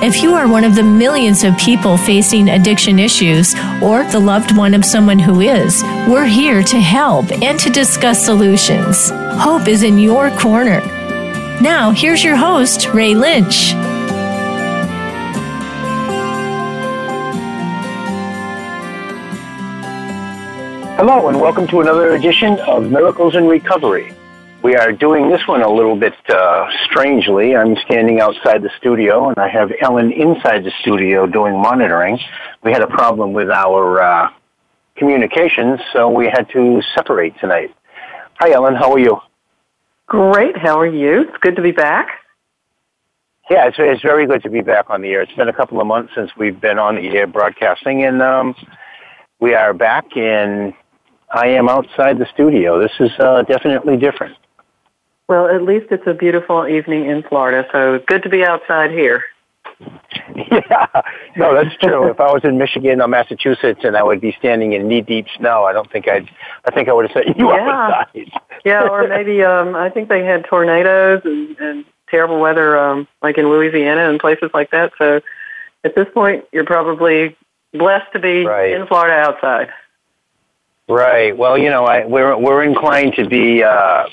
If you are one of the millions of people facing addiction issues or the loved one of someone who is, we're here to help and to discuss solutions. Hope is in your corner. Now, here's your host, Ray Lynch. Hello, and welcome to another edition of Miracles in Recovery. We are doing this one a little bit uh, strangely. I'm standing outside the studio, and I have Ellen inside the studio doing monitoring. We had a problem with our uh, communications, so we had to separate tonight. Hi, Ellen. How are you? Great. How are you? It's good to be back. Yeah, it's, it's very good to be back on the air. It's been a couple of months since we've been on the air broadcasting, and um, we are back, and I am outside the studio. This is uh, definitely different. Well, at least it's a beautiful evening in Florida, so good to be outside here. Yeah, no, that's true. if I was in Michigan or Massachusetts and I would be standing in knee deep snow, I don't think I'd. I think I would have said you yeah. outside. yeah, or maybe um I think they had tornadoes and, and terrible weather, um like in Louisiana and places like that. So at this point, you're probably blessed to be right. in Florida outside. Right. Well, you know, I, we're we're inclined to be uh,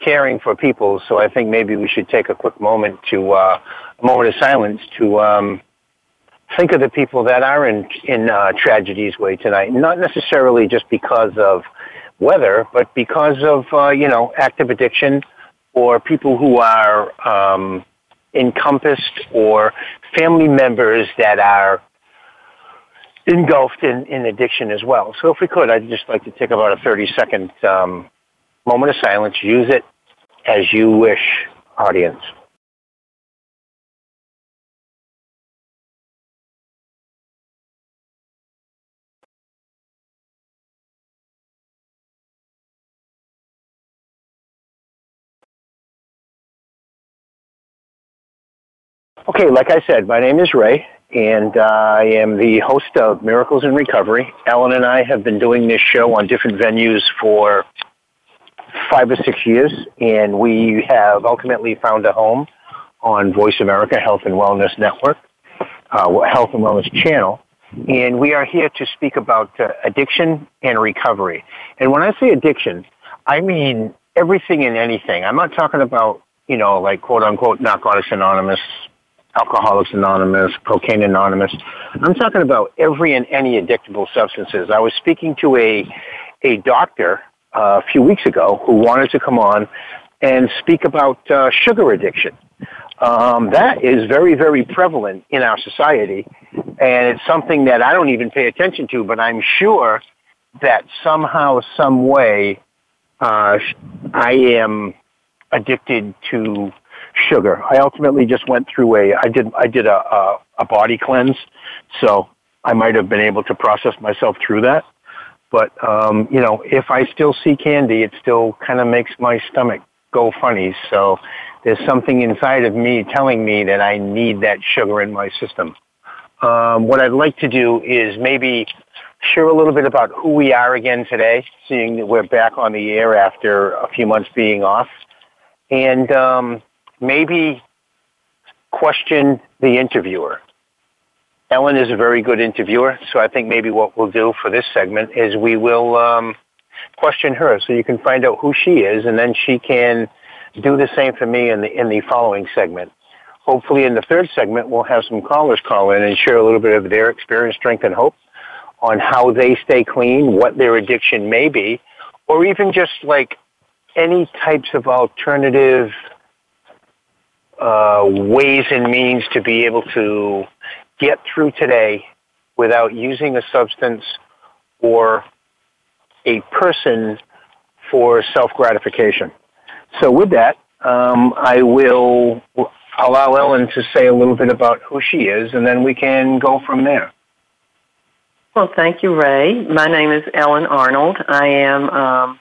caring for people. So I think maybe we should take a quick moment to uh, a moment of silence to um, think of the people that are in in uh, tragedy's way tonight. Not necessarily just because of weather, but because of uh, you know active addiction or people who are um, encompassed or family members that are engulfed in, in addiction as well. So if we could, I'd just like to take about a 30 second um, moment of silence. Use it as you wish, audience. Okay, like I said, my name is Ray, and I am the host of Miracles in Recovery. Ellen and I have been doing this show on different venues for five or six years, and we have ultimately found a home on Voice America Health and Wellness Network, uh, Health and Wellness Channel. And we are here to speak about uh, addiction and recovery. And when I say addiction, I mean everything and anything. I'm not talking about, you know, like quote unquote Narcotics Anonymous, Alcoholics Anonymous, Cocaine Anonymous. I'm talking about every and any addictable substances. I was speaking to a, a doctor a few weeks ago who wanted to come on and speak about uh, sugar addiction. Um, that is very, very prevalent in our society, and it's something that I don't even pay attention to, but I'm sure that somehow, some way, uh, I am addicted to sugar. I ultimately just went through a, I did, I did a, a, a body cleanse, so I might have been able to process myself through that. But um, you know, if I still see candy, it still kind of makes my stomach go funny. So there's something inside of me telling me that I need that sugar in my system. Um, what I'd like to do is maybe share a little bit about who we are again today, seeing that we're back on the air after a few months being off, and um, maybe question the interviewer. Ellen is a very good interviewer, so I think maybe what we'll do for this segment is we will um, question her so you can find out who she is, and then she can do the same for me in the in the following segment. Hopefully, in the third segment, we'll have some callers call in and share a little bit of their experience, strength, and hope on how they stay clean, what their addiction may be, or even just like any types of alternative uh, ways and means to be able to get through today without using a substance or a person for self gratification. So, with that, um, I will allow Ellen to say a little bit about who she is, and then we can go from there. Well, thank you, Ray. My name is Ellen Arnold. I am um,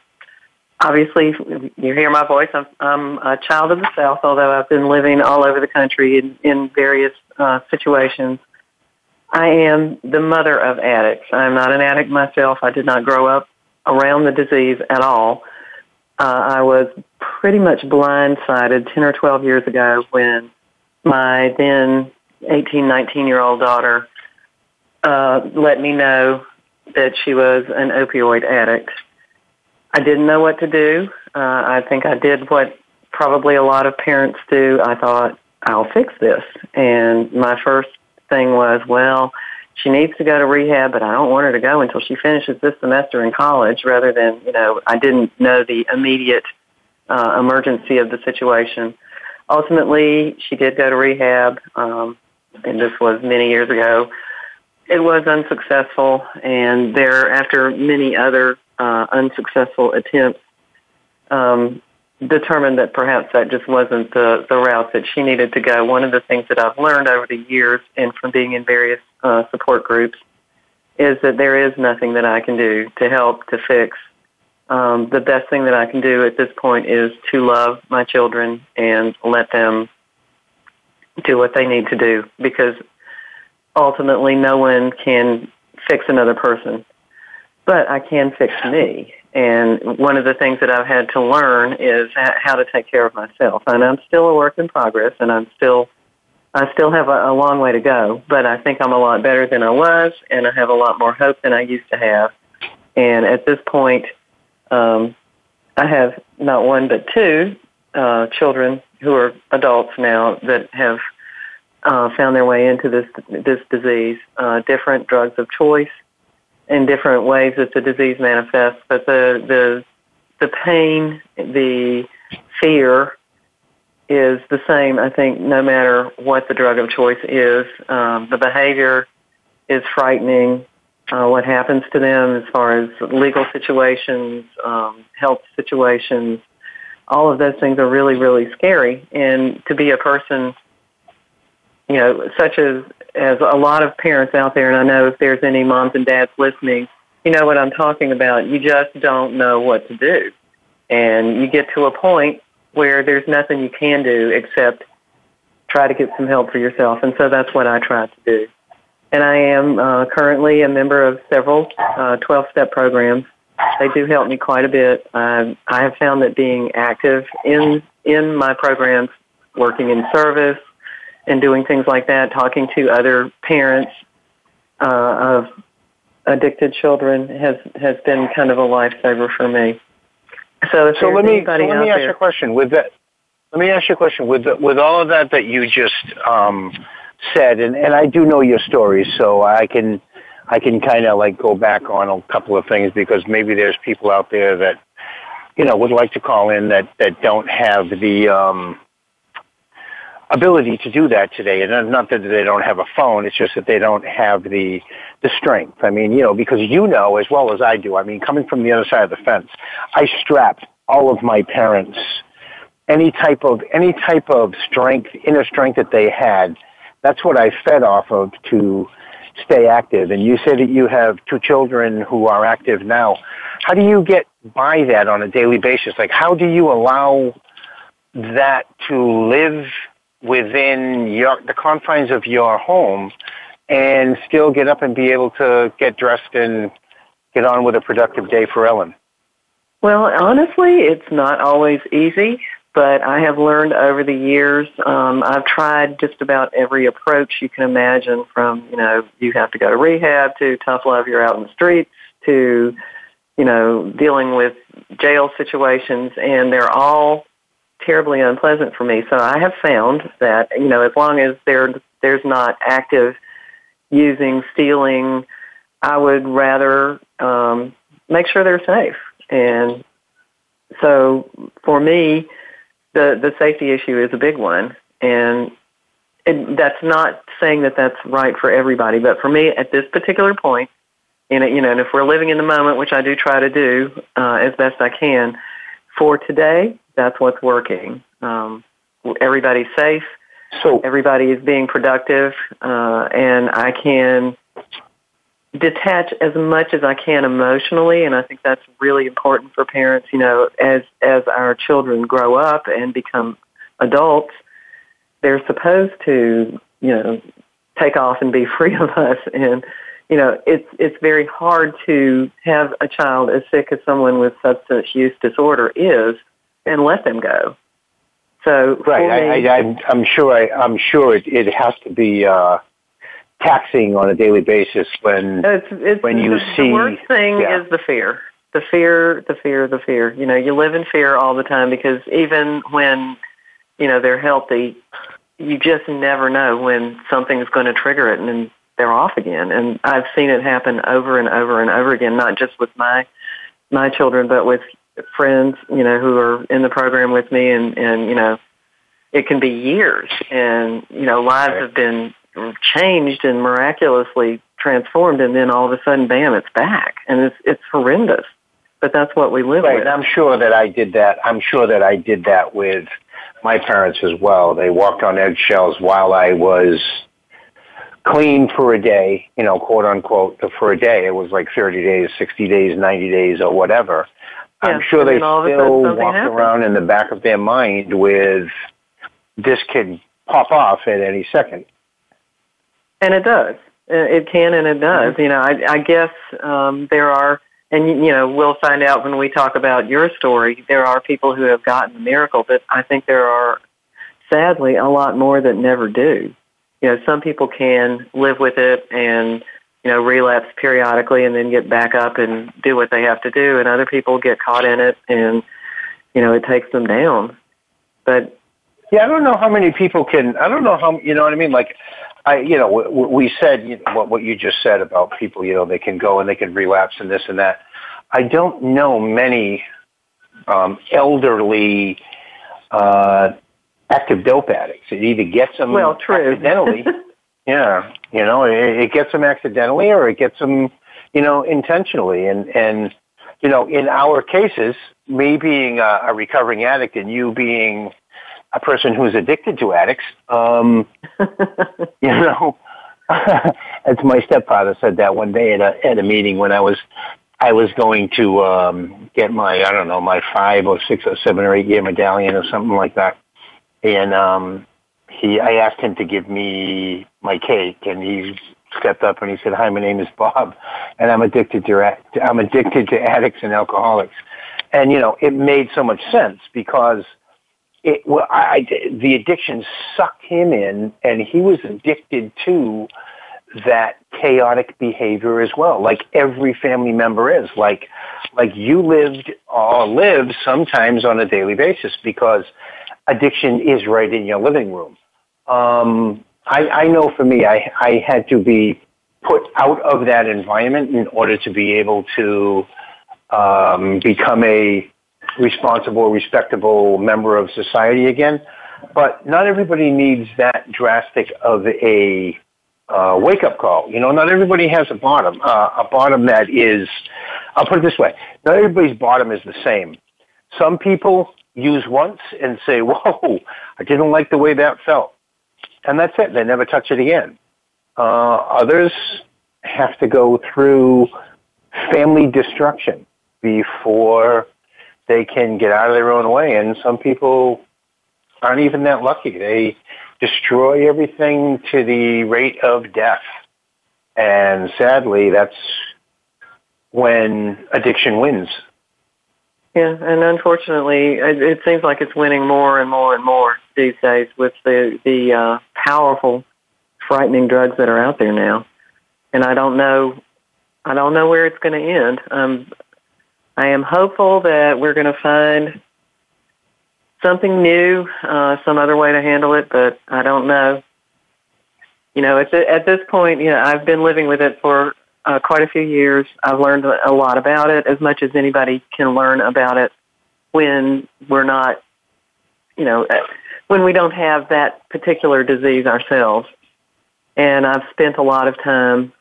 obviously you hear my voice. I'm, I'm a child of the South, although I've been living all over the country in, in various uh, situations. I am the mother of addicts. I'm not an addict myself. I did not grow up around the disease at all. Uh, I was pretty much blindsided 10 or 12 years ago when my then 18, 19 year old daughter uh, let me know that she was an opioid addict. I didn't know what to do. Uh, I think I did what probably a lot of parents do. I thought, I'll fix this. And my first thing was, well, she needs to go to rehab, but I don't want her to go until she finishes this semester in college rather than, you know, I didn't know the immediate uh, emergency of the situation. Ultimately, she did go to rehab, um, and this was many years ago. It was unsuccessful, and there, after many other uh, unsuccessful attempts, um, determined that perhaps that just wasn't the, the route that she needed to go. One of the things that I've learned over the years and from being in various uh, support groups is that there is nothing that I can do to help to fix. Um, the best thing that I can do at this point is to love my children and let them do what they need to do because ultimately no one can fix another person but I can fix me. And one of the things that I've had to learn is how to take care of myself. And I'm still a work in progress, and I'm still, I still have a, a long way to go. But I think I'm a lot better than I was, and I have a lot more hope than I used to have. And at this point, um, I have not one but two uh, children who are adults now that have uh, found their way into this this disease. Uh, different drugs of choice in different ways that the disease manifests, but the the the pain, the fear is the same. I think no matter what the drug of choice is, um, the behavior is frightening. Uh, what happens to them as far as legal situations, um, health situations, all of those things are really, really scary. And to be a person, you know, such as as a lot of parents out there, and I know if there's any moms and dads listening, you know what I'm talking about. You just don't know what to do. And you get to a point where there's nothing you can do except try to get some help for yourself. And so that's what I try to do. And I am uh, currently a member of several uh, 12 step programs. They do help me quite a bit. Uh, I have found that being active in, in my programs, working in service, and doing things like that, talking to other parents uh, of addicted children has has been kind of a lifesaver for me. So, so let me so let me ask there, you a question. With that, let me ask you a question. With the, with all of that that you just um, said, and, and I do know your story, so I can I can kind of like go back on a couple of things because maybe there's people out there that you know would like to call in that that don't have the um, ability to do that today. And not that they don't have a phone, it's just that they don't have the, the strength. I mean, you know, because you know as well as I do, I mean, coming from the other side of the fence, I strapped all of my parents any type of, any type of strength, inner strength that they had. That's what I fed off of to stay active. And you say that you have two children who are active now. How do you get by that on a daily basis? Like, how do you allow that to live within your, the confines of your home and still get up and be able to get dressed and get on with a productive day for Ellen? Well, honestly, it's not always easy, but I have learned over the years. Um, I've tried just about every approach you can imagine from, you know, you have to go to rehab to tough love, you're out in the streets to, you know, dealing with jail situations, and they're all terribly unpleasant for me. So I have found that you know as long as there there's not active using, stealing, I would rather um, make sure they're safe. And so for me, the the safety issue is a big one, and it, that's not saying that that's right for everybody. But for me, at this particular point, And, you know, and if we're living in the moment, which I do try to do uh, as best I can, for today, that's what's working. Um, everybody's safe. So everybody is being productive, uh, and I can detach as much as I can emotionally, and I think that's really important for parents. You know, as as our children grow up and become adults, they're supposed to, you know, take off and be free of us. And you know, it's it's very hard to have a child as sick as someone with substance use disorder is, and let them go. So right, me, I, I, I'm sure I, I'm sure it, it has to be. Uh, taxing on a daily basis when it's, it's, when you the, see the worst thing yeah. is the fear the fear the fear the fear you know you live in fear all the time because even when you know they're healthy you just never know when something's going to trigger it and then they're off again and i've seen it happen over and over and over again not just with my my children but with friends you know who are in the program with me and and you know it can be years and you know lives have been changed and miraculously transformed, and then all of a sudden, bam, it's back, and it's it's horrendous. But that's what we live right, with. And I'm sure that I did that. I'm sure that I did that with my parents as well. They walked on eggshells while I was clean for a day, you know, quote unquote, for a day. It was like 30 days, 60 days, 90 days, or whatever. Yeah, I'm sure they still walked happened. around in the back of their mind with this could pop off at any second. And it does. It can and it does. Mm-hmm. You know, I, I guess um, there are, and you know, we'll find out when we talk about your story. There are people who have gotten the miracle, but I think there are, sadly, a lot more that never do. You know, some people can live with it and you know relapse periodically and then get back up and do what they have to do, and other people get caught in it and you know it takes them down. But yeah, I don't know how many people can. I don't know how you know what I mean. Like I, you know, we said you know, what what you just said about people. You know, they can go and they can relapse and this and that. I don't know many um, elderly uh, active dope addicts. It either gets them well, true. accidentally. yeah, you know, it, it gets them accidentally, or it gets them, you know, intentionally. And and you know, in our cases, me being a, a recovering addict and you being a person who's addicted to addicts. Um, you know, as my stepfather said that one day at a at a meeting when I was I was going to um, get my I don't know my five or six or seven or eight year medallion or something like that, and um, he I asked him to give me my cake, and he stepped up and he said, "Hi, my name is Bob, and I'm addicted to I'm addicted to addicts and alcoholics," and you know it made so much sense because it, well, I, the addiction sucked him in, and he was addicted to that chaotic behavior as well, like every family member is. Like, like you lived or live sometimes on a daily basis because addiction is right in your living room. Um, I, I know for me, I, I had to be put out of that environment in order to be able to um, become a responsible, respectable member of society again. But not everybody needs that drastic of a uh, wake up call. You know, not everybody has a bottom. Uh, a bottom that is, I'll put it this way: not everybody's bottom is the same. Some people use once and say, "Whoa, I didn't like the way that felt," and that's it. They never touch it again. Uh, others have to go through family destruction before they can get out of their own way. And some people aren't even that lucky. They destroy everything to the rate of death. And sadly, that's when addiction wins. Yeah, and unfortunately, it, it seems like it's winning more and more and more these days with the the uh, powerful, frightening drugs that are out there now. And I don't know, I don't know where it's going to end. Um, I am hopeful that we're going to find something new, uh, some other way to handle it, but I don't know. You know, at, the, at this point, you know, I've been living with it for uh, quite a few years. I've learned a lot about it, as much as anybody can learn about it when we're not, you know, uh, when we don't have that particular disease ourselves. And I've spent a lot of time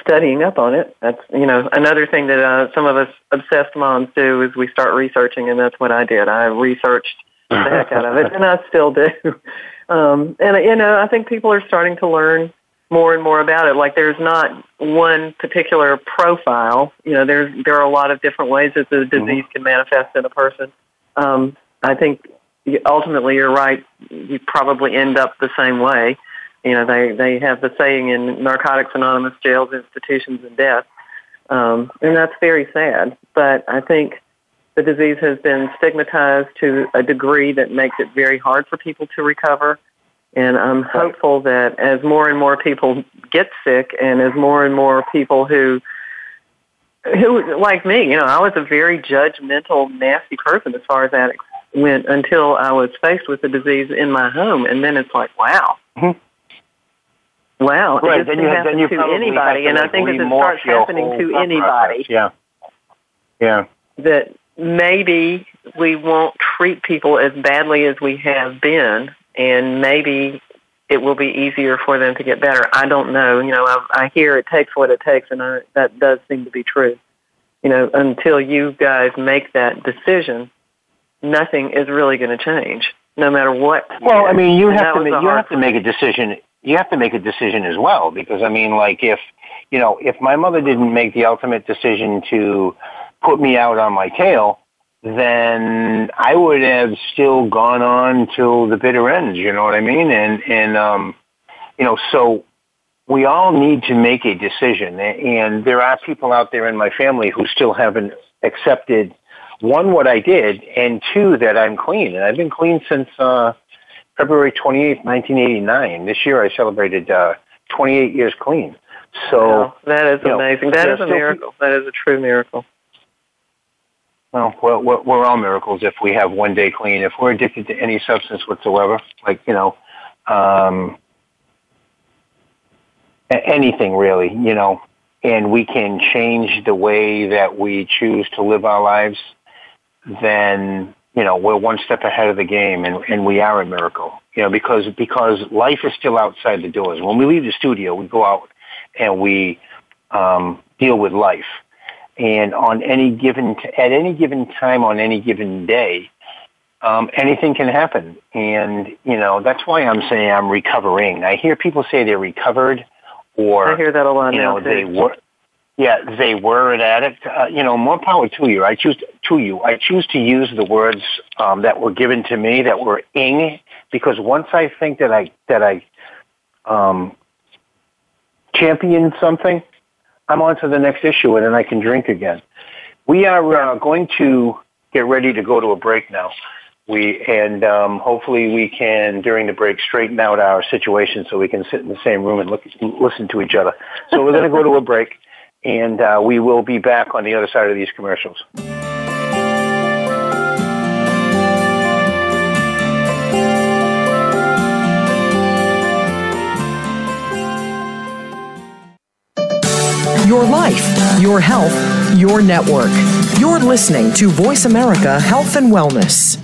studying up on it. That's you know another thing that uh, some of us obsessed moms do is we start researching, and that's what I did. I researched the heck out of it, and I still do. Um, and you know, I think people are starting to learn more and more about it. Like there's not one particular profile. You know, there's there are a lot of different ways that the disease mm-hmm. can manifest in a person. Um, I think ultimately you're right. You probably end up the same way. You know, they they have the saying in Narcotics Anonymous jails, institutions, and death, um, and that's very sad. But I think the disease has been stigmatized to a degree that makes it very hard for people to recover. And I'm hopeful that as more and more people get sick, and as more and more people who who like me, you know, I was a very judgmental, nasty person as far as that went until I was faced with the disease in my home, and then it's like, wow, mm-hmm. wow, right. it then you, happen then to anybody, and I think as it starts happening to anybody, process. yeah, yeah, that maybe we won't treat people as badly as we have been, and maybe it will be easier for them to get better. I don't know. You know, I, I hear it takes what it takes, and I, that does seem to be true. You know, until you guys make that decision, nothing is really going to change, no matter what. Well, I mean, you have to make, you have to make a decision. You have to make a decision as well, because I mean, like if you know, if my mother didn't make the ultimate decision to put me out on my tail, then I would have still gone on till the bitter end. You know what I mean? And and um, you know, so we all need to make a decision. And there are people out there in my family who still haven't accepted one what I did, and two that I'm clean. And I've been clean since uh, February 28th, 1989. This year I celebrated uh, 28 years clean. So wow, that is amazing. Know, that is a miracle. That is a true miracle. Well, we're, we're all miracles if we have one day clean. If we're addicted to any substance whatsoever, like, you know, um, anything really, you know, and we can change the way that we choose to live our lives, then, you know, we're one step ahead of the game and, and we are a miracle, you know, because, because life is still outside the doors. When we leave the studio, we go out and we, um, deal with life and on any given t- at any given time on any given day, um, anything can happen. And you know that's why I'm saying I'm recovering. I hear people say they're recovered, or I hear that a lot. You know too. they were. Yeah, they were an addict. Uh, you know, more power to you. I choose to you. I choose to use the words um, that were given to me that were ing, because once I think that I that I um, champion something, I'm on to the next issue and then I can drink again. We are uh, going to get ready to go to a break now. We and um, hopefully we can during the break straighten out our situation so we can sit in the same room and look, listen to each other. So we're going to go to a break, and uh, we will be back on the other side of these commercials. Your life, your health, your network. You're listening to Voice America Health and Wellness.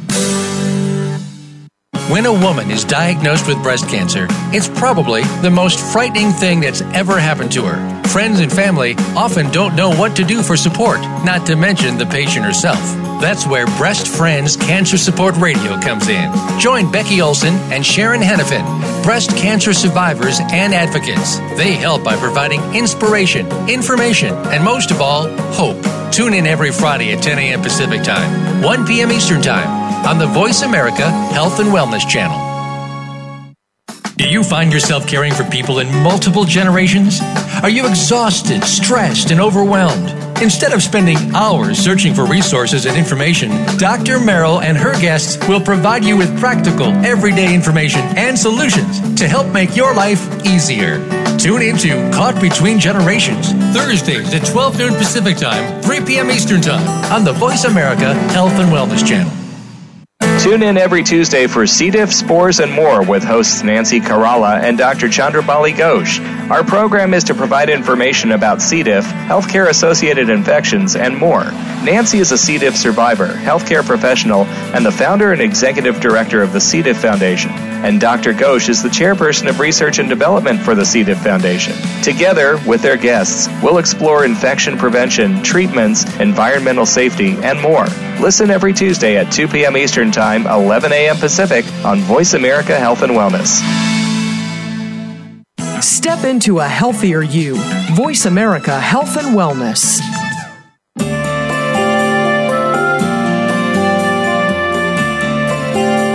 When a woman is diagnosed with breast cancer, it's probably the most frightening thing that's ever happened to her. Friends and family often don't know what to do for support, not to mention the patient herself. That's where Breast Friends Cancer Support Radio comes in. Join Becky Olson and Sharon Henifin, breast cancer survivors and advocates. They help by providing inspiration, information, and most of all, hope. Tune in every Friday at 10 a.m. Pacific Time, 1 p.m. Eastern Time on the Voice America Health and Wellness Channel. Do you find yourself caring for people in multiple generations? Are you exhausted, stressed, and overwhelmed? Instead of spending hours searching for resources and information, Dr. Merrill and her guests will provide you with practical, everyday information and solutions to help make your life easier. Tune into Caught Between Generations, Thursdays at 12 noon Pacific Time, 3 p.m. Eastern Time on the Voice America Health and Wellness Channel. Tune in every Tuesday for C. diff, spores, and more with hosts Nancy Caralla and Dr. Chandrabali Ghosh. Our program is to provide information about C. diff, healthcare associated infections, and more. Nancy is a C. diff survivor, healthcare professional, and the founder and executive director of the C. diff Foundation. And Dr. Ghosh is the chairperson of research and development for the C. diff Foundation. Together, with their guests, we'll explore infection prevention, treatments, environmental safety, and more. Listen every Tuesday at 2 p.m. Eastern Time, 11 a.m. Pacific on Voice America Health and Wellness. Step into a healthier you. Voice America Health and Wellness.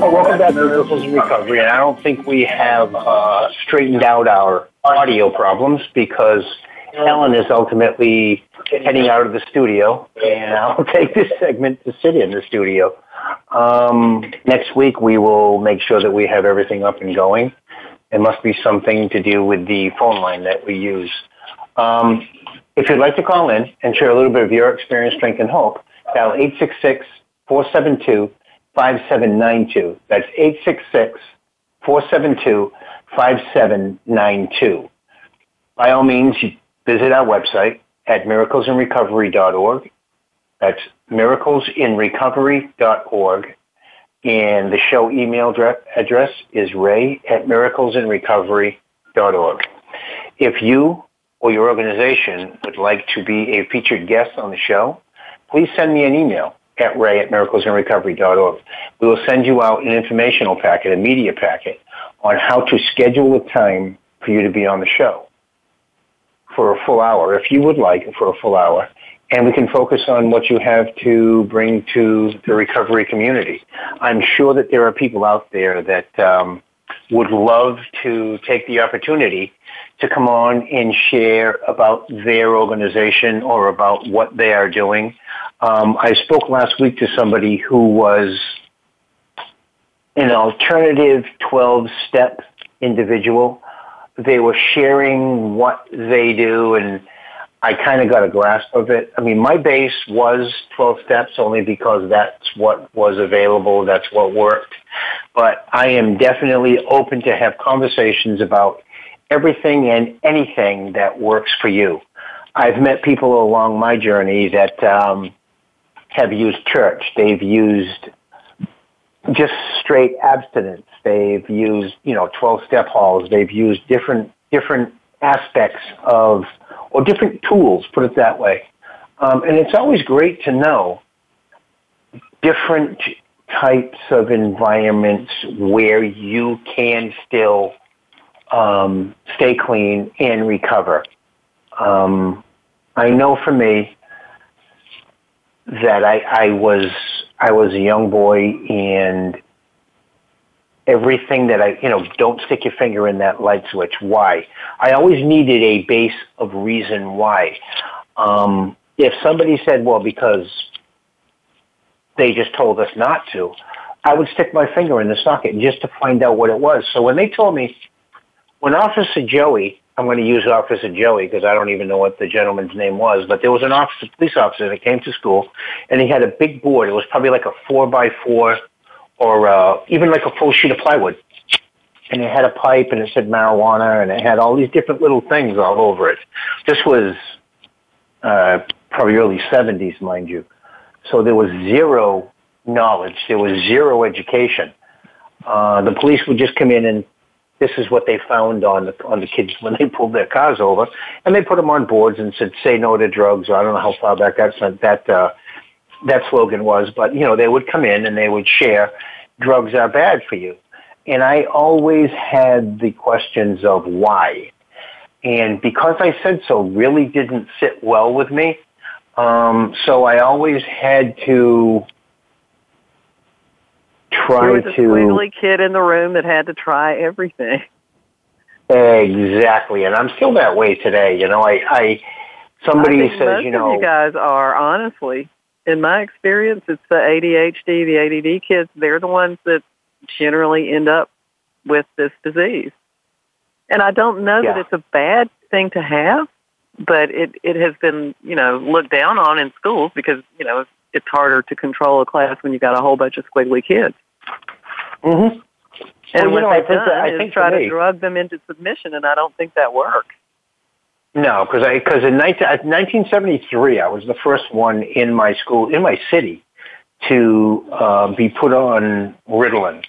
Well, welcome back to Miracles in Recovery. And I don't think we have uh, straightened out our audio problems because Ellen is ultimately heading out of the studio, and I'll take this segment to sit in the studio. Um, next week, we will make sure that we have everything up and going. It must be something to do with the phone line that we use. Um, if you'd like to call in and share a little bit of your experience, strength, and hope, dial 866 472 5792. That's 866 472 5792. By all means, visit our website at miraclesinrecovery.org. That's miraclesinrecovery.org. And the show email address is ray at miraclesinrecovery.org. If you or your organization would like to be a featured guest on the show, please send me an email at ray at miraclesinrecovery.org. We will send you out an informational packet, a media packet, on how to schedule a time for you to be on the show for a full hour, if you would like, for a full hour. And we can focus on what you have to bring to the recovery community. I'm sure that there are people out there that um, would love to take the opportunity to come on and share about their organization or about what they are doing. Um, I spoke last week to somebody who was an alternative 12 step individual. They were sharing what they do and I kind of got a grasp of it. I mean, my base was 12 steps only because that's what was available. That's what worked. But I am definitely open to have conversations about everything and anything that works for you. I've met people along my journey that um, have used church. They've used just straight abstinence. They've used, you know, 12 step halls. They've used different, different aspects of, or different tools, put it that way. Um, and it's always great to know different types of environments where you can still um, stay clean and recover. Um, I know for me that I, I was I was a young boy and everything that I, you know, don't stick your finger in that light switch. Why? I always needed a base of reason why. Um, if somebody said, well, because they just told us not to, I would stick my finger in the socket just to find out what it was. So when they told me, when Officer Joey, I'm going to use Officer Joey because I don't even know what the gentleman's name was, but there was an officer, police officer that came to school and he had a big board. It was probably like a four by four or uh, even like a full sheet of plywood. And it had a pipe and it said marijuana and it had all these different little things all over it. This was uh, probably early 70s, mind you. So there was zero knowledge. There was zero education. Uh, the police would just come in and this is what they found on the on the kids when they pulled their cars over, and they put them on boards and said, "Say no to drugs." Or I don't know how far back that that uh, that slogan was, but you know they would come in and they would share, "Drugs are bad for you," and I always had the questions of why, and because I said so, really didn't sit well with me. Um, so I always had to try you were the to squiggly kid in the room that had to try everything. exactly, and I'm still that way today. You know, I, I somebody I says, you know, of you guys are honestly. In my experience, it's the ADHD, the ADD kids. They're the ones that generally end up with this disease. And I don't know Yeah. that it's a bad thing to have, but it it has been you know looked down on in schools because you know it's harder to control a class when you've got a whole bunch of squiggly kids. Mm-hmm. And well, what you know, I think that, I is think try to me, drug them into submission, and I don't think that works. No, because I because in 19, 1973 I was the first one in my school in my city to uh, be put on Ritalin,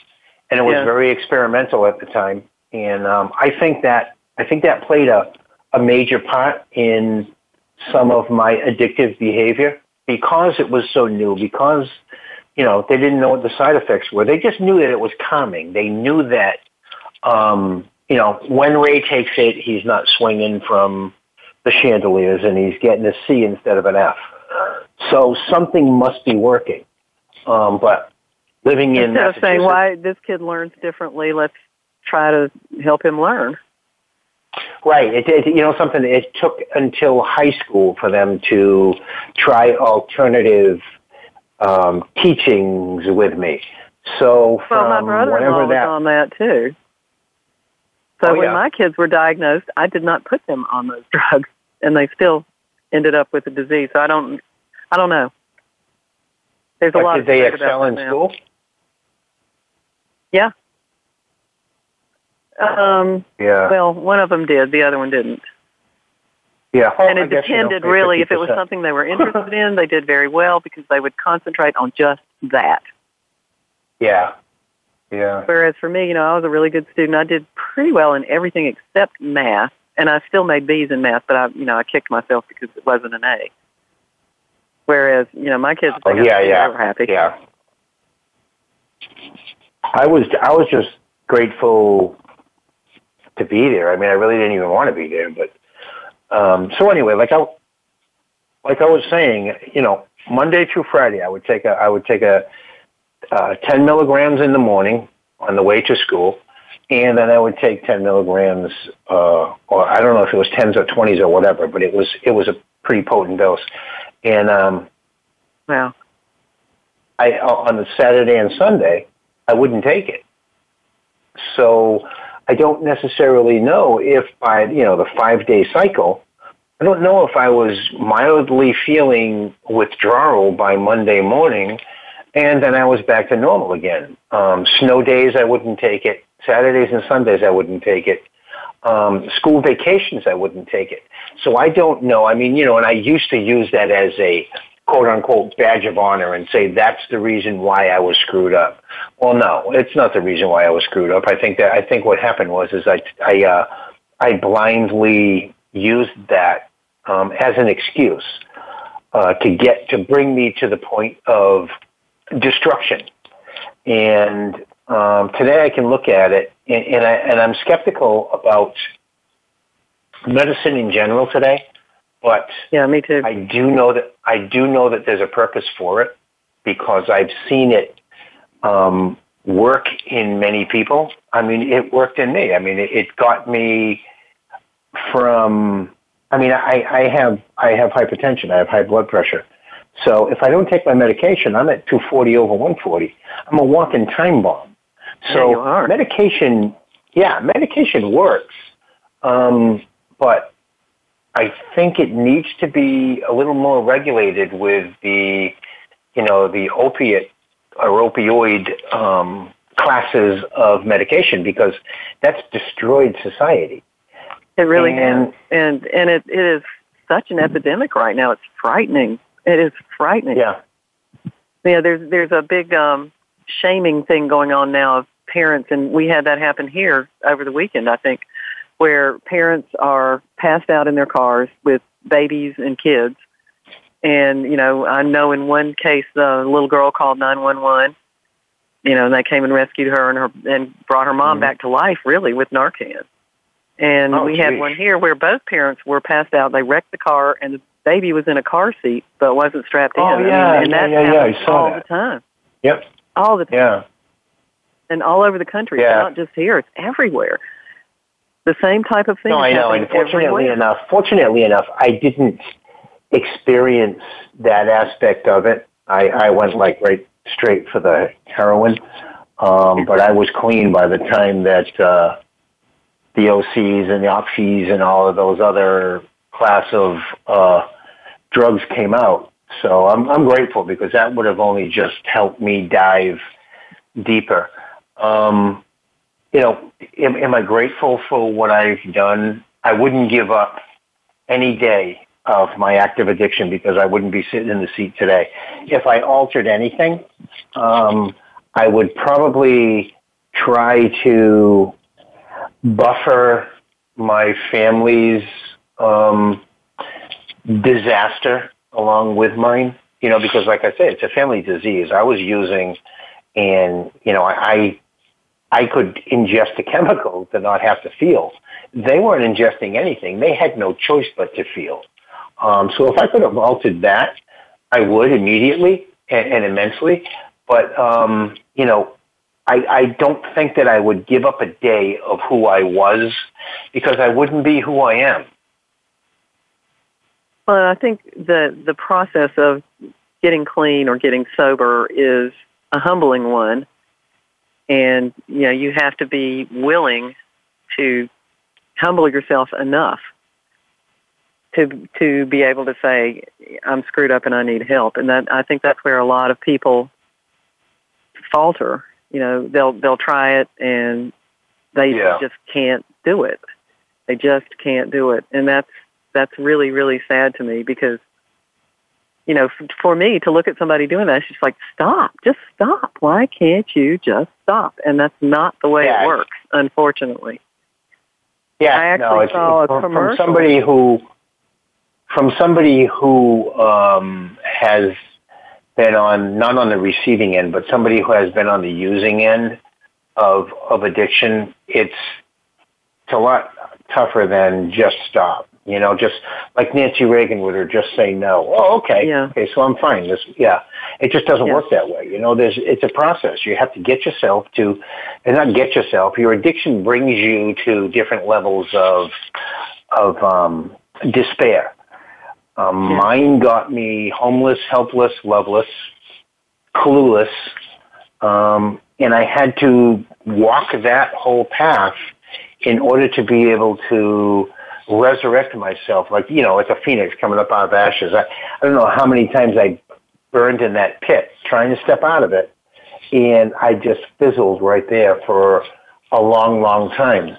and it was Yeah. very experimental at the time. And um, I think that I think that played a a major part in some of my addictive behavior because it was so new. Because you know they didn't know what the side effects were. They just knew that it was calming. They knew that um, you know when Ray takes it, he's not swinging from the chandeliers and he's getting a C instead of an F. So something must be working. Um, but living in Instead of saying why this kid learns differently, let's try to help him learn. Right. It, it, you know something. It took until high school for them to try alternative um, teachings with me. So Well, from my brother-in-law was that, on that too. So Oh, when yeah. my kids were diagnosed, I did not put them on those drugs, and they still ended up with the disease. So I don't, I don't know. There's a lot did of they excel in now. school? Yeah. Um, Yeah. well, one of them did, the other one didn't. yeah. and I it guess you don't depended really if it was something they were interested in, they did very well because they would concentrate on just that. Yeah. Yeah. Whereas for me, you know, I was a really good student. I did pretty well in everything except math, and I still made B's in math, but I, you know, I kicked myself because it wasn't an A. Whereas, you know, my kids, they Oh, yeah, A, yeah, happy. Yeah. I was I was just grateful to be there. I mean, I really didn't even want to be there, but um, so anyway, like I like I was saying, you know, Monday through Friday, I would take a I would take a uh, ten milligrams in the morning on the way to school, and then I would take ten milligrams, uh, or I don't know if it was tens or twenties or whatever, but it was it was a pretty potent dose, and um, Wow. I on the Saturday and Sunday, I wouldn't take it. So I don't necessarily know if by you know the five day cycle, I don't know if I was mildly feeling withdrawal by Monday morning, and then I was back to normal again. Um, snow days, I wouldn't take it. Saturdays and Sundays, I wouldn't take it. Um, school vacations, I wouldn't take it. So I don't know. I mean, you know, and I used to use that as a quote unquote badge of honor and say that's the reason why I was screwed up. Well, no, it's not the reason why I was screwed up. I think that I think what happened was is I I uh, I blindly used that um, as an excuse uh, to get to bring me to the point of destruction. And um, today I can look at it, and, and, I, and I'm skeptical about medicine in general today. But Yeah, me too. I do know that I do know that there's a purpose for it because I've seen it um, work in many people. I mean, it worked in me. I mean, it, it got me from. I mean, I, I have I have hypertension. I have high blood pressure. So if I don't take my medication, I'm at 240 over 140. I'm a walking time bomb. Yeah, So are. medication, yeah, medication works, um, but I think it needs to be a little more regulated with the, you know, the opiate or opioid um, classes of medication because that's destroyed society. It really And- has, and and it it is such an epidemic right now. It's frightening. It is frightening. Yeah. Yeah, there's there's a big um, shaming thing going on now of parents, and we had that happen here over the weekend. I think, where parents are passed out in their cars with babies and kids, and you know, I know in one case the little girl called nine one one. You know, and they came and rescued her and her and brought her mom Mhm. back to life, really, with Narcan. And Oh, we had geez. one here where both parents were passed out. They wrecked the car, and the baby was in a car seat but wasn't strapped Oh, in. I yeah, mean, and yeah, that yeah, yeah, I saw all that. the time, Yep. all the time, Yeah. and all over the country. It's Yeah. not just here; it's everywhere. The same type of thing. No, I know. And fortunately everywhere. enough, fortunately enough, I didn't experience that aspect of it. I, I went like right straight for the heroin, um, but I was clean by the time that uh, the OCs and the OPSIs and all of those other class of uh, drugs came out. So I'm, I'm grateful because that would have only just helped me dive deeper. Um, you know, am, am I grateful for what I've done? I wouldn't give up any day of my active addiction because I wouldn't be sitting in the seat today. If I altered anything, um, I would probably try to buffer my family's um, disaster along with mine. You know, because like I said, it's a family disease. I was using, and you know, I I could ingest a chemical to not have to feel. They weren't ingesting anything. They had no choice but to feel. Um, so if I could have altered that, I would immediately and, and immensely. But um, you know, I, I don't think that I would give up a day of who I was because I wouldn't be who I am. Well, I think the the process of getting clean or getting sober is a humbling one, and you know you have to be willing to humble yourself enough to to be able to say I'm screwed up and I need help, and that I think that's where a lot of people falter you know they'll they'll try it and they yeah. just can't do it they just can't do it and that's that's really really sad to me because you know for me to look at somebody doing that it's just like stop just stop why can't you just stop and that's not the way yeah. it works unfortunately yeah I actually no, it's, saw a from, commercial. from somebody who from somebody who um has been on not on the receiving end, but somebody who has been on the using end of of addiction, it's it's a lot tougher than just stop. You know, just like Nancy Reagan would or just say no. Oh, okay. Yeah. Okay, so I'm fine. This yeah. It just doesn't Yeah. work that way. You know, there's it's a process. You have to get yourself to and not get yourself. Your addiction brings you to different levels of of um despair. Um, Yeah. Mine got me homeless, helpless, loveless, clueless, um, and I had to walk that whole path in order to be able to resurrect myself. Like you know, like a phoenix coming up out of ashes. I, I don't know how many times I burned in that pit trying to step out of it, and I just fizzled right there for a long, long time.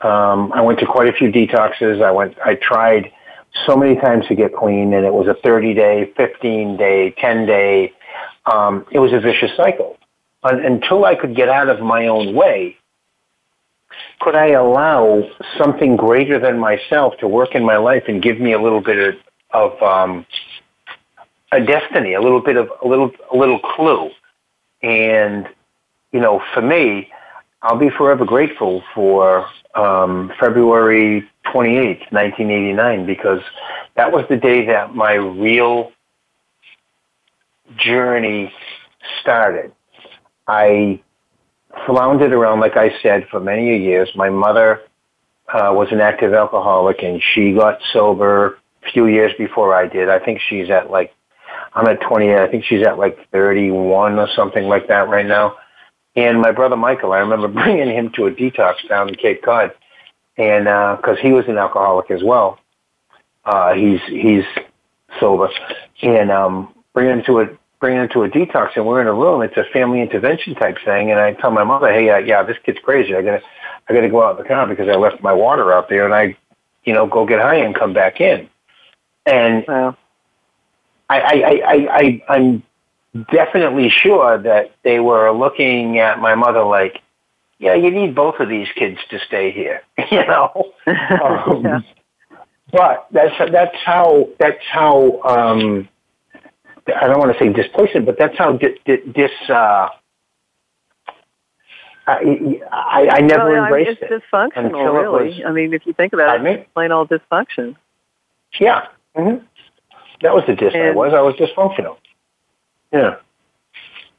Um, I went to quite a few detoxes. I went. I tried so many times to get clean, and it was a 30 day, 15 day, 10 day. Um, it was a vicious cycle. Un until I could get out of my own way, could I allow something greater than myself to work in my life and give me a little bit of, of um, a destiny, a little bit of a little a little clue? And you know, for me, I'll be forever grateful for um, February 28th, 1989, because that was the day that my real journey started. I floundered around, like I said, for many years. My mother uh, was an active alcoholic, and she got sober a few years before I did. I think she's at like, I'm at 28. I think she's at like 31 or something like that right now. And my brother Michael, I remember bringing him to a detox down in Cape Cod, and because he was an alcoholic as well, uh, he's he's sober, and um, bringing him to a bringing him to a detox, and we're in a room. It's a family intervention type thing, and I tell my mother, "Hey, uh, yeah, this kid's crazy. I gotta I gotta go out in the car because I left my water out there, and I, you know, go get high and come back in." And. I, I, I, I, I I'm definitely sure that they were looking at my mother like, yeah, you need both of these kids to stay here, you know. Um, Yeah. But that's that's how that's how um, I don't want to say displacement, but that's how di- di- dis. Uh, I, I I never well, I mean, embraced it's it. dysfunctional, until it really. was- I mean, if you think about it, me? it's plain old dysfunction. Yeah, hmm that was the dis. I was. I was dysfunctional. Yeah.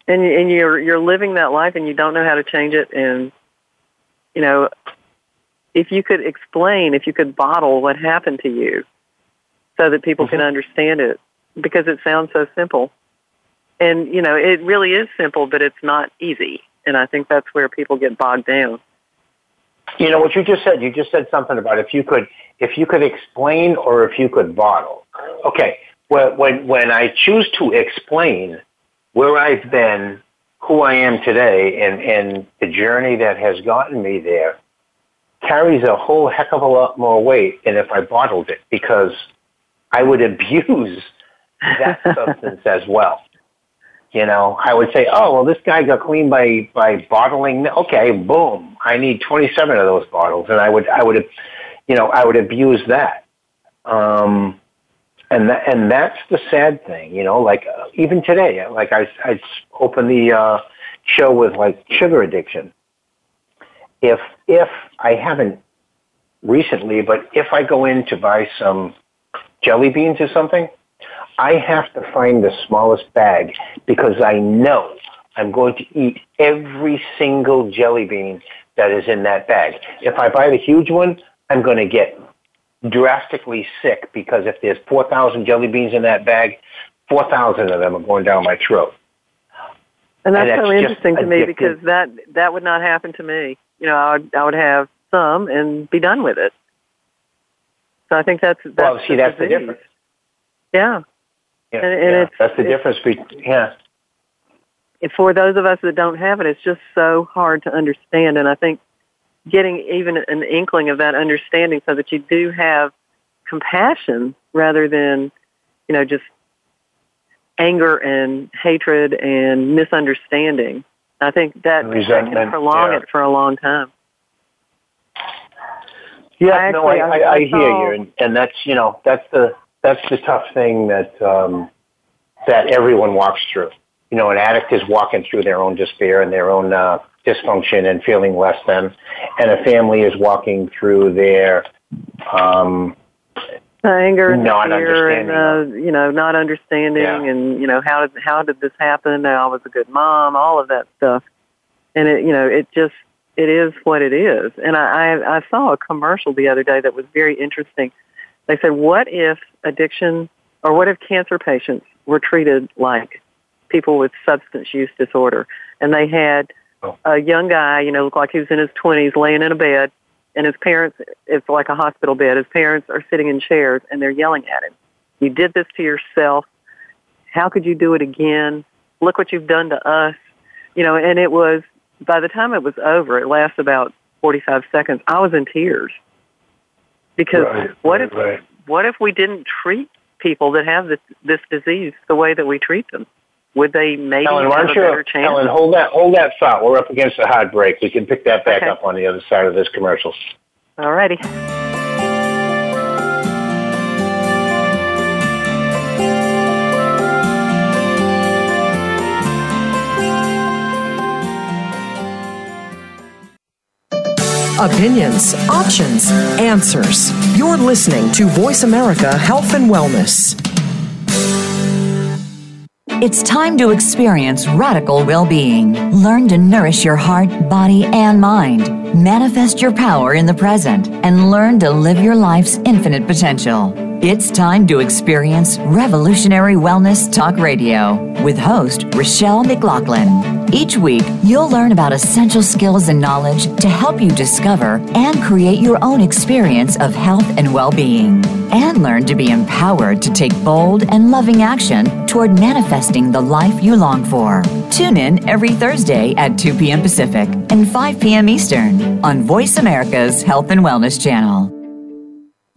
and and you're you're living that life and you don't know how to change it and you know if you could explain if you could bottle what happened to you so that people can Mhm. understand it because it sounds so simple and you know it really is simple but it's not easy and i think that's where people get bogged down You know what you just said. You just said something about if you could, if you could explain or if you could bottle. Okay, when when when I choose to explain where I've been, who I am today, and and the journey that has gotten me there, carries a whole heck of a lot more weight than if I bottled it because I would abuse that substance as well. You know, I would say, oh, well, this guy got clean by, by bottling. Okay, boom. I need 27 of those bottles. And I would, I would, you know, I would abuse that. Um, and that, and that's the sad thing, you know, like uh, even today, like I, I open the, uh, show with like sugar addiction. If, if I haven't recently, but if I go in to buy some jelly beans or something, I have to find the smallest bag because I know I'm going to eat every single jelly bean that is in that bag. If I buy the huge one, I'm going to get drastically sick because if there's 4,000 jelly beans in that bag, 4,000 of them are going down my throat. And that's, and that's so interesting to me because that that would not happen to me. You know, I would I would have some and be done with it. So I think that's that's well, see, that's disease. the difference. Yeah. Yeah, and, and yeah. that's the difference between yeah. For those of us that don't have it, it's just so hard to understand, and I think getting even an inkling of that understanding, so that you do have compassion rather than, you know, just anger and hatred and misunderstanding. I think that, that can prolong yeah. it for a long time. Yeah, I no, I, I, I, I hear you, and, and that's you know that's the that's the tough thing that um, that everyone walks through. You know, an addict is walking through their own despair and their own uh, dysfunction and feeling less than, and a family is walking through their um, anger and fear and uh, you know not understanding yeah. and you know how did how did this happen? I was a good mom, all of that stuff, and it you know it just it is what it is. And I I, I saw a commercial the other day that was very interesting they said, what if addiction or what if cancer patients were treated like people with substance use disorder? And they had oh. a young guy, you know, looked like he was in his 20s, laying in a bed, and his parents, it's like a hospital bed, his parents are sitting in chairs and they're yelling at him. You did this to yourself. How could you do it again? Look what you've done to us. You know, and it was, by the time it was over, it lasted about 45 seconds, I was in tears because right, what right, if right. what if we didn't treat people that have this this disease the way that we treat them? Would they maybe Ellen, have a better chance? Ellen, hold that hold that thought. We're up against a hard break. We can pick that back okay. up on the other side of this commercial. All righty. opinions, options, answers. You're listening to Voice America Health and Wellness. It's time to experience radical well being. Learn to nourish your heart, body, and mind. Manifest your power in the present and learn to live your life's infinite potential. It's time to experience Revolutionary Wellness Talk Radio with host Rochelle McLaughlin. Each week, you'll learn about essential skills and knowledge to help you discover and create your own experience of health and well being. And learn to be empowered to take bold and loving action toward manifesting the life you long for. Tune in every Thursday at 2 p.m. Pacific and 5 p.m. Eastern on Voice America's Health and Wellness Channel.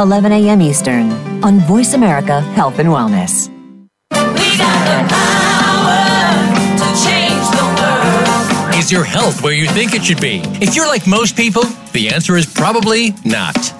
11 a.m. Eastern on Voice America Health and Wellness. Is your health where you think it should be? If you're like most people, the answer is probably not.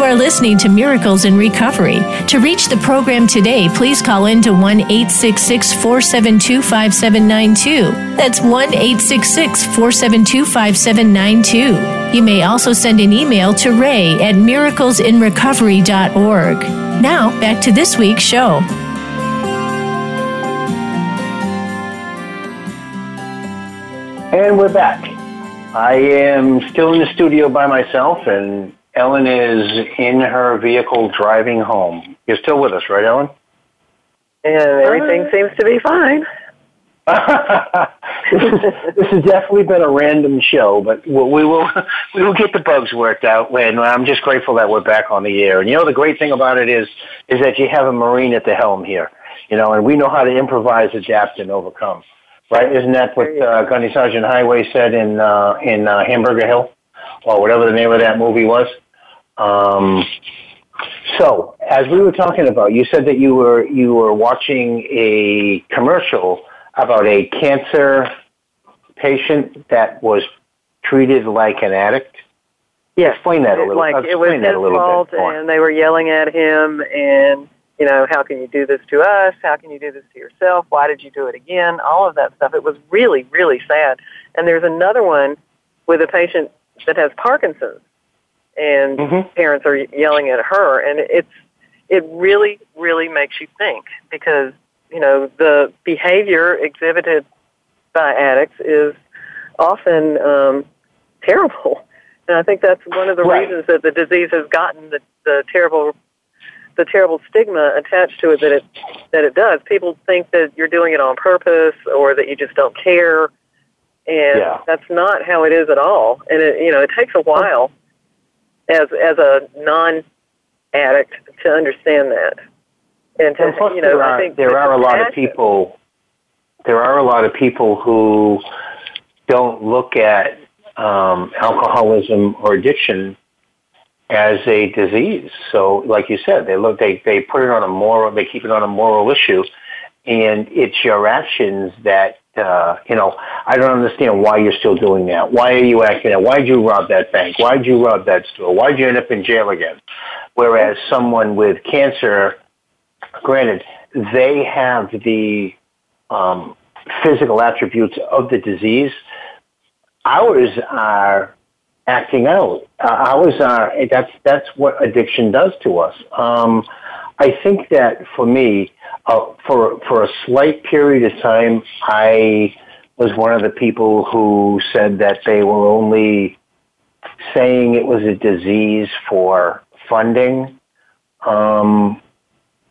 You are listening to Miracles in Recovery. To reach the program today, please call in to 1 866 472 5792. That's 1 866 472 5792. You may also send an email to ray at miraclesinrecovery.org. Now, back to this week's show. And we're back. I am still in the studio by myself, and Ellen is in her vehicle driving home. You're still with us, right, Ellen? And everything uh, seems to be fine. this, is, this has definitely been a random show, but we will we will get the bugs worked out. And I'm just grateful that we're back on the air. And you know, the great thing about it is is that you have a Marine at the helm here. You know, and we know how to improvise, adapt, and overcome right? Isn't that what uh, Gunny Sergeant Highway said in uh, in uh, Hamburger Hill, or whatever the name of that movie was? Um, so, as we were talking about, you said that you were you were watching a commercial about a cancer patient that was treated like an addict. Yes, explain that a little. Like it was his fault, and they were yelling at him, and you know, how can you do this to us? How can you do this to yourself? Why did you do it again? All of that stuff. It was really, really sad. And there's another one with a patient that has Parkinson's, and mm-hmm. parents are yelling at her, and it's it really, really makes you think because you know the behavior exhibited by addicts is often um, terrible, and I think that's one of the right. reasons that the disease has gotten the, the terrible the terrible stigma attached to it that it that it does. People think that you're doing it on purpose or that you just don't care, and yeah. that's not how it is at all. And it you know it takes a while as as a non addict to understand that. And to, plus you know, there are, I think there are a lot of people. There are a lot of people who don't look at um, alcoholism or addiction as a disease. So, like you said, they look, they, they put it on a moral, they keep it on a moral issue, and it's your actions that, uh, you know, I don't understand why you're still doing that. Why are you acting that? Why'd you rob that bank? Why'd you rob that store? Why'd you end up in jail again? Whereas someone with cancer, granted, they have the um, physical attributes of the disease. Ours are acting out. Uh, ours are that's that's what addiction does to us. Um, I think that for me, uh, for for a slight period of time, I was one of the people who said that they were only saying it was a disease for funding. Um,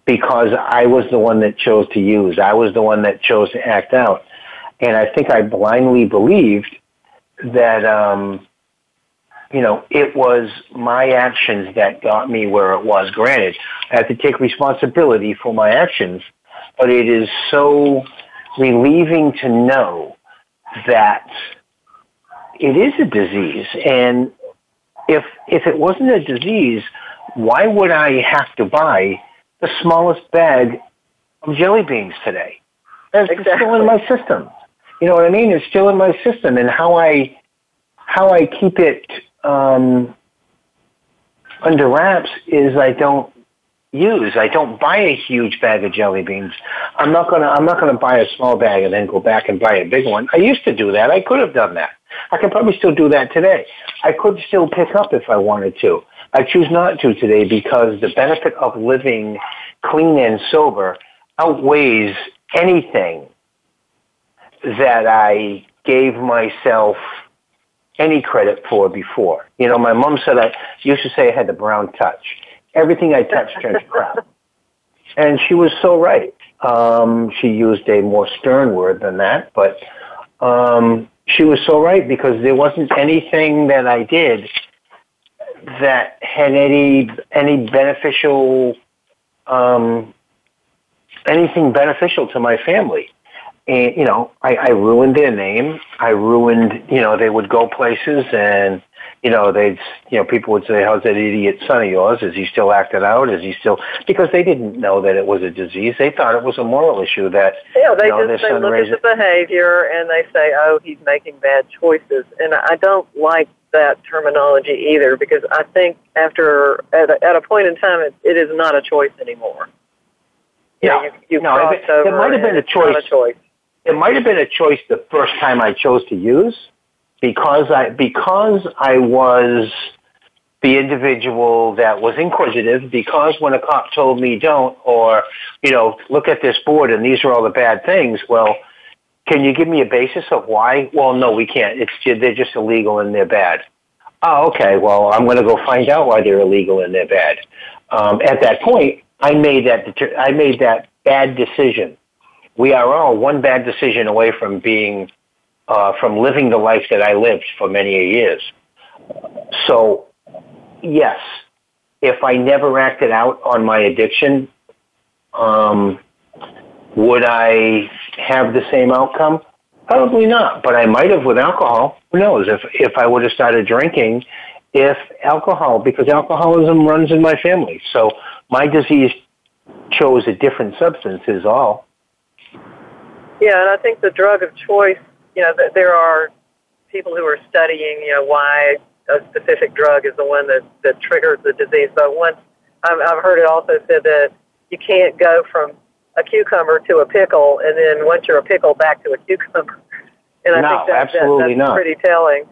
because I was the one that chose to use. I was the one that chose to act out. And I think I blindly believed that um, you know, it was my actions that got me where it was. Granted, I have to take responsibility for my actions, but it is so relieving to know that it is a disease. And if, if it wasn't a disease, why would I have to buy the smallest bag of jelly beans today? It's exactly. still in my system. You know what I mean? It's still in my system and how I, how I keep it um, under wraps is I don't use. I don't buy a huge bag of jelly beans. I'm not gonna. I'm not gonna buy a small bag and then go back and buy a big one. I used to do that. I could have done that. I can probably still do that today. I could still pick up if I wanted to. I choose not to today because the benefit of living clean and sober outweighs anything that I gave myself any credit for before. You know, my mom said I used to say I had the brown touch. Everything I touched turned to crap. And she was so right. Um, she used a more stern word than that, but um, she was so right because there wasn't anything that I did that had any any beneficial um, anything beneficial to my family. And you know, I, I ruined their name. I ruined. You know, they would go places and you know, they'd, you know, people would say, how's that idiot son of yours? Is he still acting out? Is he still, because they didn't know that it was a disease. They thought it was a moral issue that, yeah, they you know, just, they look at the behavior and they say, oh, he's making bad choices. And I don't like that terminology either because I think after, at a, at a point in time, it, it is not a choice anymore. Yeah, you, know, you, you no, it, it might have been a choice. a choice. It might have been a choice the first time I chose to use because I because I was the individual that was inquisitive because when a cop told me don't or you know look at this board and these are all the bad things well can you give me a basis of why? Well no we can't. It's they're just illegal and they're bad. Oh okay. Well i'm going to go find out why they're illegal and they're bad. Um, at that point i made that i made that bad decision we are all one bad decision away from being uh, from living the life that I lived for many years. So, yes, if I never acted out on my addiction, um, would I have the same outcome? Probably not, but I might have with alcohol. Who knows? If if I would have started drinking, if alcohol, because alcoholism runs in my family, so my disease chose a different substance is all. Yeah, and I think the drug of choice you know, there are people who are studying, you know, why a specific drug is the one that, that triggers the disease. But once I've, I've heard it also said that you can't go from a cucumber to a pickle, and then once you're a pickle, back to a cucumber. And I no, think that, absolutely that, that's not. pretty telling.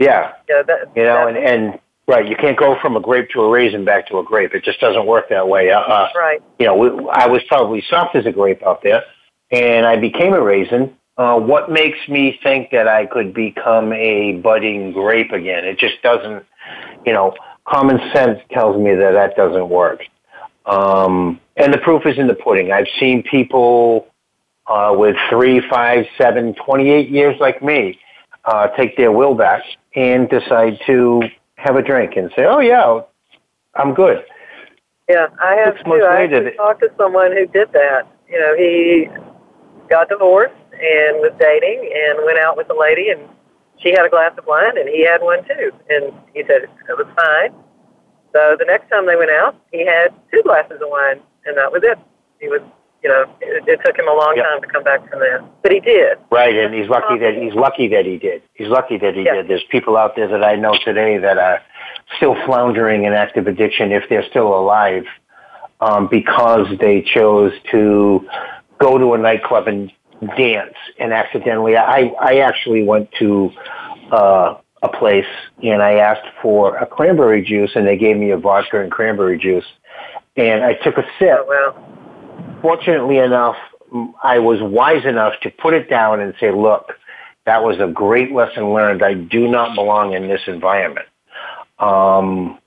Yeah. Yeah. That, you know, and, and right, you can't go from a grape to a raisin back to a grape. It just doesn't work that way. Uh, uh right. You know, we, I was probably soft as a grape out there, and I became a raisin, uh, what makes me think that I could become a budding grape again? It just doesn't, you know, common sense tells me that that doesn't work. Um, and the proof is in the pudding. I've seen people uh, with three, five, seven, 28 years like me uh, take their will back and decide to have a drink and say, oh, yeah, I'm good. Yeah, I have Six too. I talked to someone who did that. You know, he got divorced and was dating and went out with a lady and she had a glass of wine and he had one too. And he said it was fine. So the next time they went out, he had two glasses of wine and that was it. He was, you know, it, it took him a long yep. time to come back from that, but he did. Right, and he's lucky that he's lucky that he did. He's lucky that he yeah. did. There's people out there that I know today that are still floundering in active addiction if they're still alive um, because they chose to go to a nightclub and dance and accidentally I, I actually went to uh, a place and I asked for a cranberry juice and they gave me a vodka and cranberry juice and I took a sip. Well. Fortunately enough, I was wise enough to put it down and say, look, that was a great lesson learned. I do not belong in this environment. Um,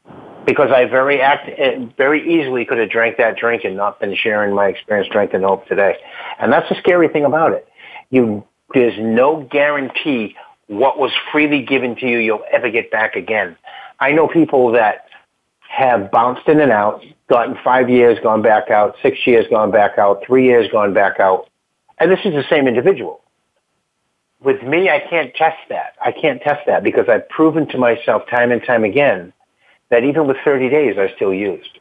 because I very act very easily could have drank that drink and not been sharing my experience, strength, and hope today. And that's the scary thing about it. You there's no guarantee what was freely given to you you'll ever get back again. I know people that have bounced in and out, gotten five years, gone back out, six years, gone back out, three years, gone back out, and this is the same individual. With me, I can't test that. I can't test that because I've proven to myself time and time again that even with 30 days, I still used.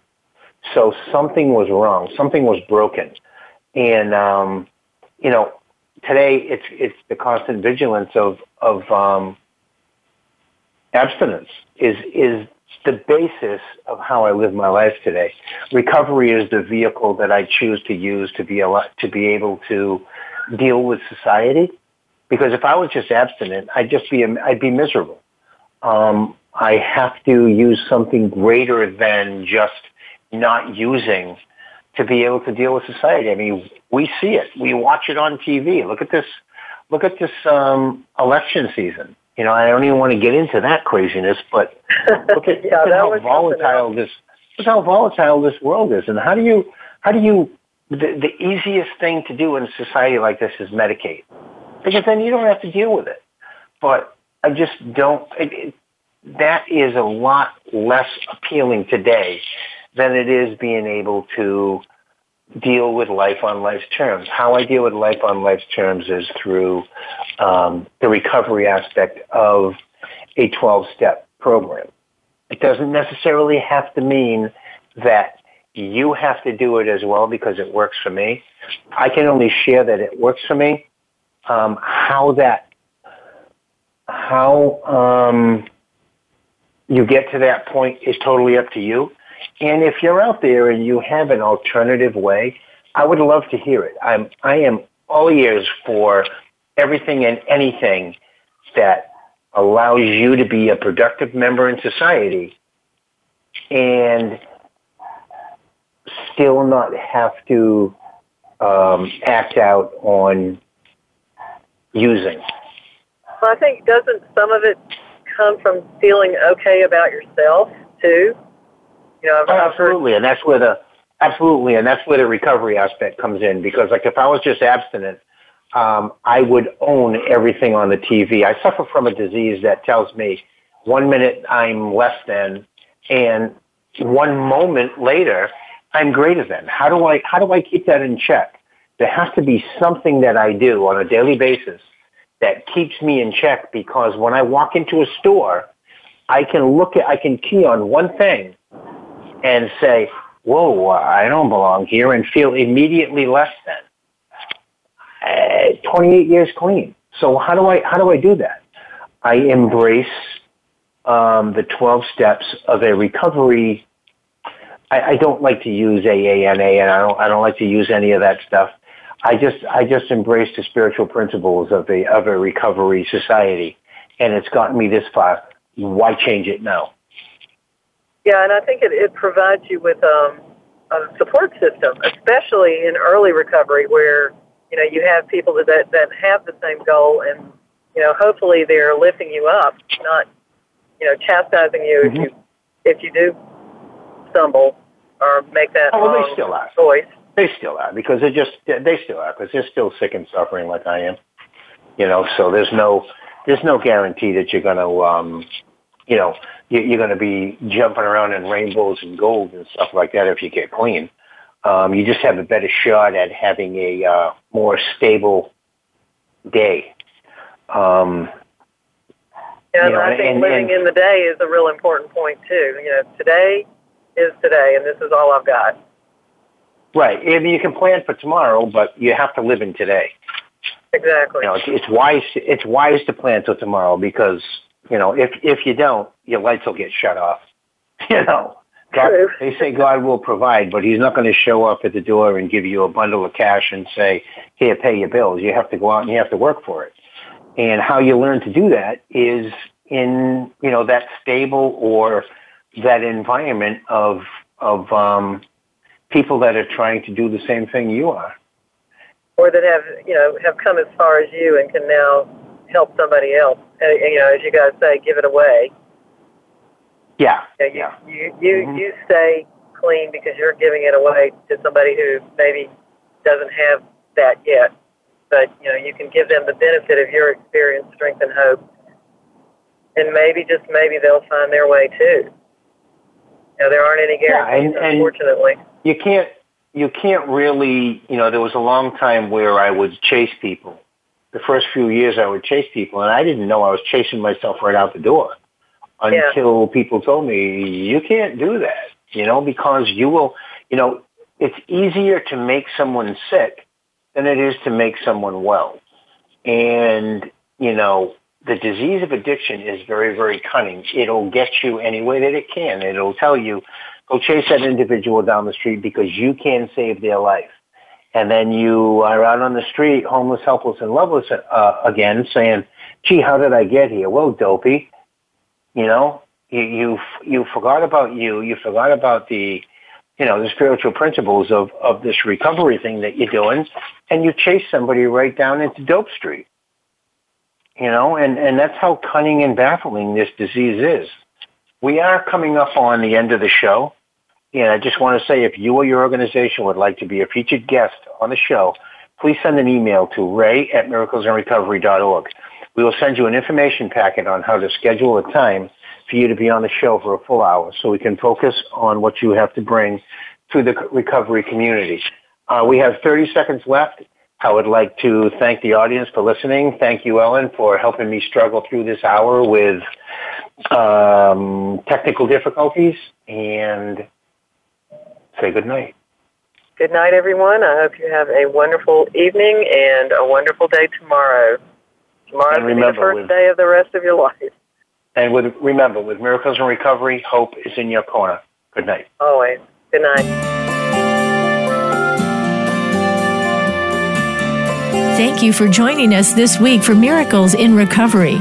So something was wrong. Something was broken. And, um, you know, today it's, it's the constant vigilance of, of, um, abstinence is, is the basis of how I live my life today. Recovery is the vehicle that I choose to use to be able, to be able to deal with society. Because if I was just abstinent, I'd just be, I'd be miserable. Um, I have to use something greater than just not using to be able to deal with society. I mean, we see it. We watch it on TV. Look at this. Look at this um, election season. You know, I don't even want to get into that craziness, but look at, yeah, look at how volatile this. Look how volatile this world is, and how do you how do you the, the easiest thing to do in a society like this is medicate. because then you don't have to deal with it. But I just don't. It, it, that is a lot less appealing today than it is being able to deal with life on life's terms. How I deal with life on life's terms is through um, the recovery aspect of a 12-step program. It doesn't necessarily have to mean that you have to do it as well because it works for me. I can only share that it works for me. Um, how that, how um, you get to that point is totally up to you. And if you're out there and you have an alternative way, I would love to hear it. I'm, I am all ears for everything and anything that allows you to be a productive member in society and still not have to um, act out on using. Well, I think doesn't some of it come from feeling okay about yourself too? You know, I've, oh, absolutely, and that's where the absolutely, and that's where the recovery aspect comes in. Because, like, if I was just abstinent, um, I would own everything on the TV. I suffer from a disease that tells me one minute I'm less than, and one moment later I'm greater than. How do I how do I keep that in check? There has to be something that I do on a daily basis that keeps me in check because when I walk into a store, I can look at I can key on one thing and say, whoa, I don't belong here and feel immediately less than. Uh, 28 years clean. So how do I, how do I do that? I embrace um, the 12 steps of a recovery. I, I don't like to use AANA and I don't, I don't like to use any of that stuff. I just, I just embrace the spiritual principles of a, of a recovery society and it's gotten me this far. Why change it now? Yeah, and I think it, it provides you with um, a support system, especially in early recovery, where you know you have people that that have the same goal, and you know hopefully they're lifting you up, not you know chastising you mm-hmm. if you if you do stumble or make that oh, well, they still are. choice. They still are because they're just they still are because they're still sick and suffering like I am. You know, so there's no there's no guarantee that you're going to um, you know you're going to be jumping around in rainbows and gold and stuff like that if you get clean. Um, you just have a better shot at having a uh, more stable day. Um, yeah, you know, I think and, living and, in the day is a real important point too. You know, today is today, and this is all I've got. Right. I mean, you can plan for tomorrow, but you have to live in today. Exactly. You know, it's, it's wise. It's wise to plan till tomorrow because you know, if if you don't, your lights will get shut off. You know, God, they say God will provide, but He's not going to show up at the door and give you a bundle of cash and say, "Here, pay your bills." You have to go out and you have to work for it. And how you learn to do that is in you know that stable or that environment of of um, people that are trying to do the same thing you are, or that have you know have come as far as you and can now help somebody else. Uh, you know, as you guys say, give it away. Yeah. You yeah. You you, mm-hmm. you stay clean because you're giving it away to somebody who maybe doesn't have that yet. But you know, you can give them the benefit of your experience, strength, and hope, and maybe just maybe they'll find their way too. You know, there aren't any guarantees, yeah, and, unfortunately. And you can't you can't really you know there was a long time where I would chase people the first few years I would chase people and I didn't know I was chasing myself right out the door until yeah. people told me you can't do that, you know, because you will, you know, it's easier to make someone sick than it is to make someone well. And, you know, the disease of addiction is very, very cunning. It'll get you any way that it can. It'll tell you, go chase that individual down the street because you can save their life and then you are out on the street, homeless, helpless, and loveless uh, again, saying, "Gee, how did I get here?" Well, dopey, you know, you you you forgot about you. You forgot about the, you know, the spiritual principles of of this recovery thing that you're doing, and you chase somebody right down into dope street. You know, and and that's how cunning and baffling this disease is. We are coming up on the end of the show. And I just want to say if you or your organization would like to be a featured guest on the show, please send an email to ray at miraclesinrecovery.org. We will send you an information packet on how to schedule a time for you to be on the show for a full hour so we can focus on what you have to bring to the recovery community. Uh, we have 30 seconds left. I would like to thank the audience for listening. Thank you, Ellen, for helping me struggle through this hour with um, technical difficulties and say good night. Good night, everyone. I hope you have a wonderful evening and a wonderful day tomorrow. Tomorrow's going to be the first with, day of the rest of your life. And with, remember, with Miracles in Recovery, hope is in your corner. Good night. Always. Good night. Thank you for joining us this week for Miracles in Recovery.